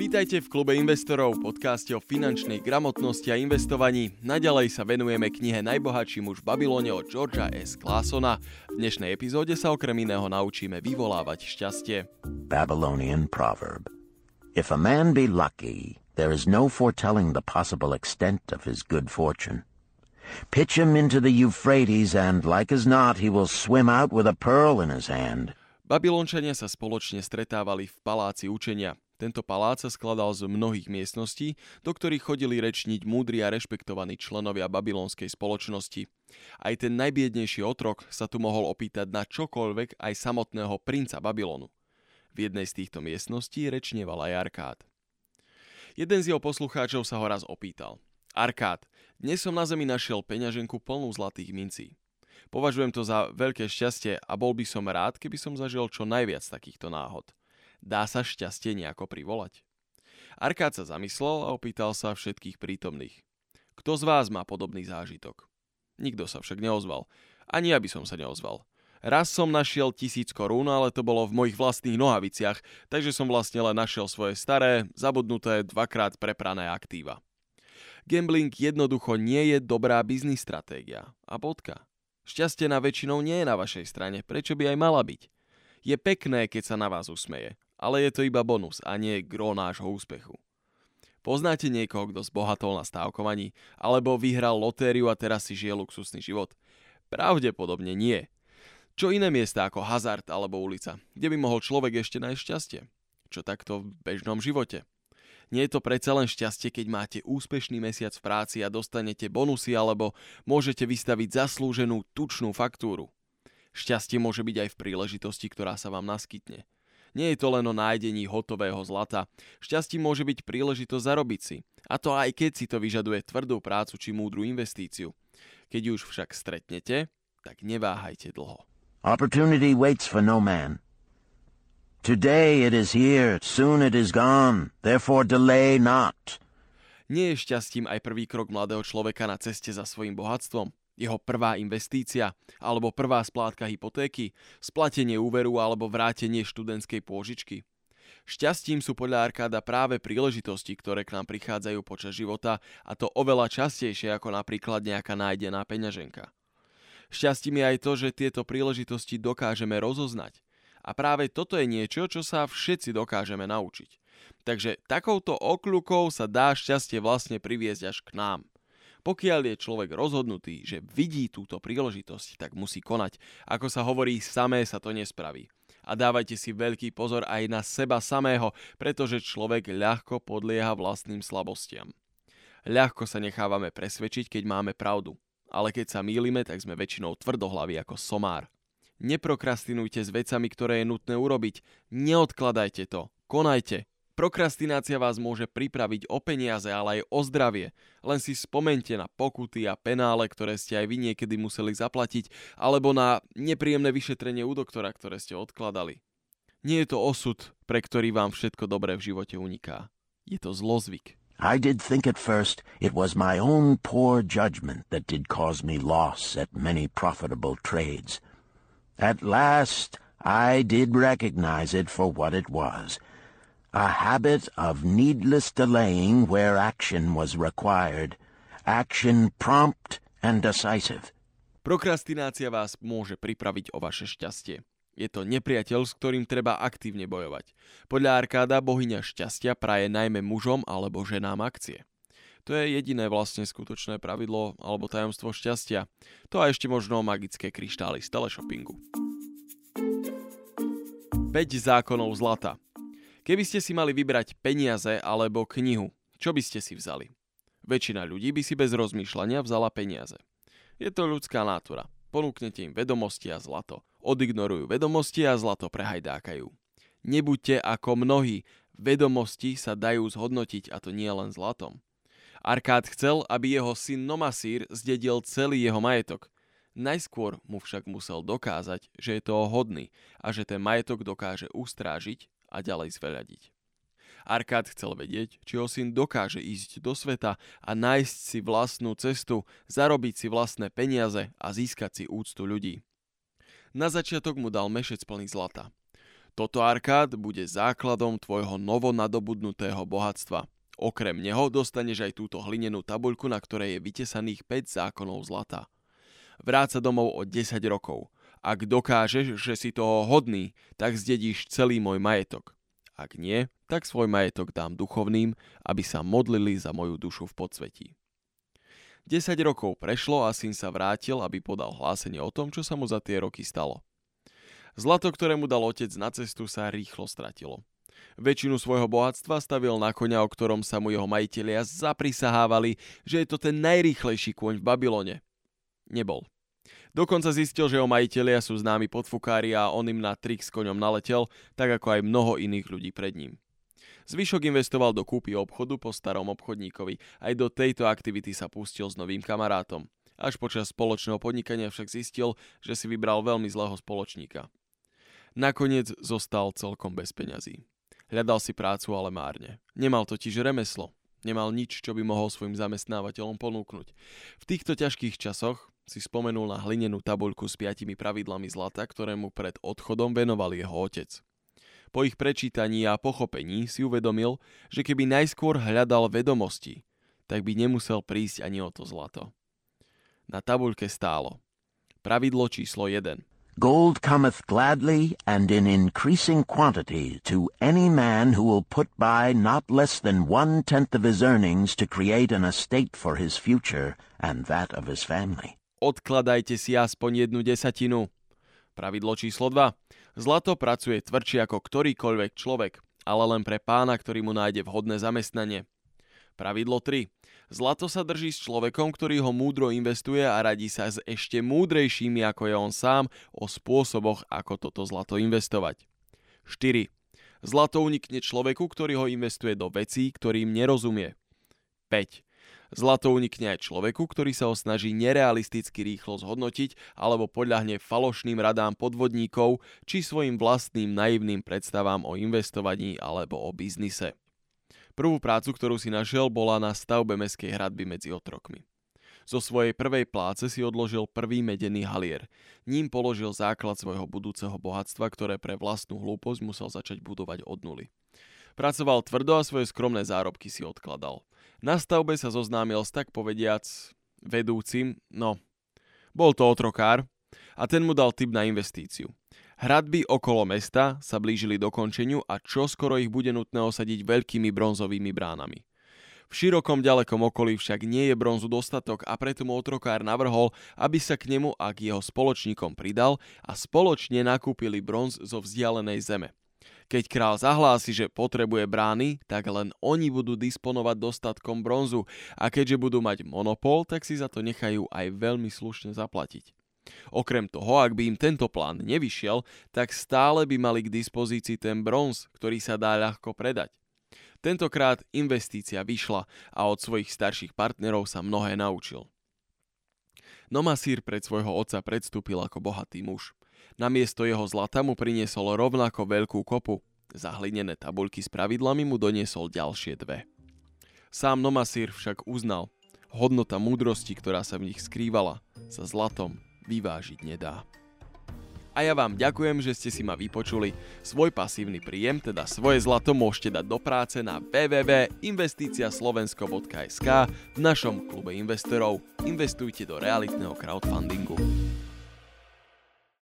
Vítajte v klube investorov, podcaste o finančnej gramotnosti a investovaní. Naďalej sa venujeme knihe Najbohatší muž v Babylone od Georgia S. Classona. V dnešnej epizóde sa okrem iného naučíme vyvolávať šťastie. Babylonian proverb. If a man be lucky, there is no foretelling the possible extent of his good fortune. Pitch him into the Euphrates, and like as not he will swim out with a pearl in his hand. Babylončania sa spoločne stretávali v paláci učenia. Tento palác sa skladal z mnohých miestností, do ktorých chodili rečniť múdri a rešpektovaní členovia babylonskej spoločnosti. Aj ten najbiednejší otrok sa tu mohol opýtať na čokoľvek aj samotného princa Babylonu. V jednej z týchto miestností rečnieval aj Arkád. Jeden z jeho poslucháčov sa ho raz opýtal. Arkád, dnes som na zemi našiel peňaženku plnú zlatých mincí. Považujem to za veľké šťastie a bol by som rád, keby som zažil čo najviac takýchto náhod. Dá sa šťastie nejako privolať? Arkád sa zamyslel a opýtal sa všetkých prítomných. Kto z vás má podobný zážitok? Nikto sa však neozval. Ani ja by som sa neozval. Raz som našiel tisíc korún, ale to bolo v mojich vlastných nohaviciach, takže som vlastne len našiel svoje staré, zabudnuté, dvakrát preprané aktíva. Gambling jednoducho nie je dobrá biznis stratégia. A bodka. Šťastie na väčšinou nie je na vašej strane, prečo by aj mala byť? Je pekné, keď sa na vás usmeje, ale je to iba bonus a nie gro nášho úspechu. Poznáte niekoho, kto zbohatol na stávkovaní, alebo vyhral lotériu a teraz si žije luxusný život? Pravdepodobne nie. Čo iné miesta ako hazard alebo ulica, kde by mohol človek ešte nájsť šťastie? Čo takto v bežnom živote? Nie je to predsa len šťastie, keď máte úspešný mesiac v práci a dostanete bonusy alebo môžete vystaviť zaslúženú tučnú faktúru. Šťastie môže byť aj v príležitosti, ktorá sa vám naskytne. Nie je to len o nájdení hotového zlata. Šťastí môže byť príležitosť zarobiť si. A to aj keď si to vyžaduje tvrdú prácu či múdru investíciu. Keď už však stretnete, tak neváhajte dlho. Opportunity waits for no man. Today it is here, soon it is gone, therefore delay not. Nie je šťastím aj prvý krok mladého človeka na ceste za svojim bohatstvom? Jeho prvá investícia alebo prvá splátka hypotéky, splatenie úveru alebo vrátenie študentskej pôžičky. Šťastím sú podľa Arkáda práve príležitosti, ktoré k nám prichádzajú počas života a to oveľa častejšie ako napríklad nejaká nájdená peňaženka. Šťastím je aj to, že tieto príležitosti dokážeme rozoznať. A práve toto je niečo, čo sa všetci dokážeme naučiť. Takže takouto okľukou sa dá šťastie vlastne priviesť až k nám. Pokiaľ je človek rozhodnutý, že vidí túto príležitosť, tak musí konať. Ako sa hovorí, samé sa to nespraví. A dávajte si veľký pozor aj na seba samého, pretože človek ľahko podlieha vlastným slabostiam. Ľahko sa nechávame presvedčiť, keď máme pravdu. Ale keď sa mýlime, tak sme väčšinou tvrdohlaví ako somár. Neprokrastinujte s vecami, ktoré je nutné urobiť. Neodkladajte to. Konajte. Prokrastinácia vás môže pripraviť o peniaze, ale aj o zdravie. Len si spomente na pokuty a penále, ktoré ste aj vy niekedy museli zaplatiť, alebo na nepríjemné vyšetrenie u doktora, ktoré ste odkladali. Nie je to osud, pre ktorý vám všetko dobré v živote uniká. Je to zlozvyk. I did think at first it was my own poor judgment that did cause me loss at many profitable trades. At last I did recognize it for what it was — a habit of needless delaying where action was required, action prompt and decisive. Prokrastinácia vás môže pripraviť o vaše šťastie. Je to nepriateľ, s ktorým treba aktívne bojovať. Podľa Arkáda bohyňa šťastia praje najmä mužom alebo ženám akcie. To je jediné vlastne skutočné pravidlo alebo tajomstvo šťastia. To a ešte možno magické kryštály z teleshoppingu. 5 zákonov zlata Keby ste si mali vybrať peniaze alebo knihu, čo by ste si vzali? Väčšina ľudí by si bez rozmýšľania vzala peniaze. Je to ľudská nátura. Ponúknete im vedomosti a zlato. Odignorujú vedomosti a zlato prehajdákajú. Nebuďte ako mnohí. Vedomosti sa dajú zhodnotiť a to nie len zlatom. Arkád chcel, aby jeho syn Nomasír zdedil celý jeho majetok. Najskôr mu však musel dokázať, že je toho hodný a že ten majetok dokáže ustrážiť a ďalej zveľadiť. Arkád chcel vedieť, či ho syn dokáže ísť do sveta a nájsť si vlastnú cestu, zarobiť si vlastné peniaze a získať si úctu ľudí. Na začiatok mu dal mešec plný zlata. Toto arkád bude základom tvojho novonadobudnutého bohatstva. Okrem neho dostaneš aj túto hlinenú tabuľku, na ktorej je vytesaných 5 zákonov zlata. Vráť sa domov o 10 rokov. Ak dokážeš, že si toho hodný, tak zdedíš celý môj majetok. Ak nie, tak svoj majetok dám duchovným, aby sa modlili za moju dušu v podsvetí. 10 rokov prešlo a syn sa vrátil, aby podal hlásenie o tom, čo sa mu za tie roky stalo. Zlato, ktoré mu dal otec na cestu, sa rýchlo stratilo. Väčšinu svojho bohatstva stavil na koňa, o ktorom sa mu jeho majitelia zaprisahávali, že je to ten najrýchlejší kôň v Babylone. Nebol. Dokonca zistil, že jeho majitelia sú známi podfukári a on im na trik s koňom naletel, tak ako aj mnoho iných ľudí pred ním. Zvyšok investoval do kúpy obchodu po starom obchodníkovi. Aj do tejto aktivity sa pustil s novým kamarátom. Až počas spoločného podnikania však zistil, že si vybral veľmi zlého spoločníka. Nakoniec zostal celkom bez peňazí. Hľadal si prácu, ale márne. Nemal totiž remeslo. Nemal nič, čo by mohol svojim zamestnávateľom ponúknuť. V týchto ťažkých časoch si spomenul na hlinenú tabuľku s piatimi pravidlami zlata, ktoré mu pred odchodom venoval jeho otec. Po ich prečítaní a pochopení si uvedomil, že keby najskôr hľadal vedomosti, tak by nemusel prísť ani o to zlato. Na tabuľke stálo. Pravidlo číslo 1. Gold cometh gladly and in increasing quantity to any man who will put by not less than one-tenth of his earnings to create an estate for his future and that of his family. Odkladajte si aspoň jednu desatinu. Pravidlo číslo 2. Zlato pracuje tvrdšie ako ktorýkoľvek človek, ale len pre pána, ktorý mu nájde vhodné zamestnanie. Pravidlo 3. Zlato sa drží s človekom, ktorý ho múdro investuje a radí sa s ešte múdrejšími ako je on sám o spôsoboch, ako toto zlato investovať. 4. Zlato unikne človeku, ktorý ho investuje do vecí, ktorým nerozumie. 5. Zlato unikne aj človeku, ktorý sa ho snaží nerealisticky rýchlo zhodnotiť alebo podľahne falošným radám podvodníkov či svojim vlastným naivným predstavám o investovaní alebo o biznise. Prvú prácu, ktorú si našiel, bola na stavbe meskej hradby medzi otrokmi. Zo svojej prvej pláce si odložil prvý medený halier. Ním položil základ svojho budúceho bohatstva, ktoré pre vlastnú hlúposť musel začať budovať od nuly. Pracoval tvrdo a svoje skromné zárobky si odkladal. Na stavbe sa zoznámil s tak povediac vedúcim, no, bol to otrokár a ten mu dal tip na investíciu. Hradby okolo mesta sa blížili do končeniu a čoskoro ich bude nutné osadiť veľkými bronzovými bránami. V širokom ďalekom okolí však nie je bronzu dostatok a preto mu otrokár navrhol, aby sa k nemu a k jeho spoločníkom pridal a spoločne nakúpili bronz zo vzdialenej zeme. Keď král zahlási, že potrebuje brány, tak len oni budú disponovať dostatkom bronzu a keďže budú mať monopol, tak si za to nechajú aj veľmi slušne zaplatiť. Okrem toho, ak by im tento plán nevyšiel, tak stále by mali k dispozícii ten bronz, ktorý sa dá ľahko predať. Tentokrát investícia vyšla a od svojich starších partnerov sa mnohé naučil. Nomasír pred svojho otca predstúpil ako bohatý muž. Namiesto jeho zlata mu priniesol rovnako veľkú kopu. Zahlinené tabuľky s pravidlami mu doniesol ďalšie dve. Sám Nomasír však uznal, hodnota múdrosti, ktorá sa v nich skrývala, sa zlatom vyvážiť nedá. A ja vám ďakujem, že ste si ma vypočuli. Svoj pasívny príjem, teda svoje zlato, môžete dať do práce na www.investiciaslovensko.sk v našom klube investorov. Investujte do realitného crowdfundingu.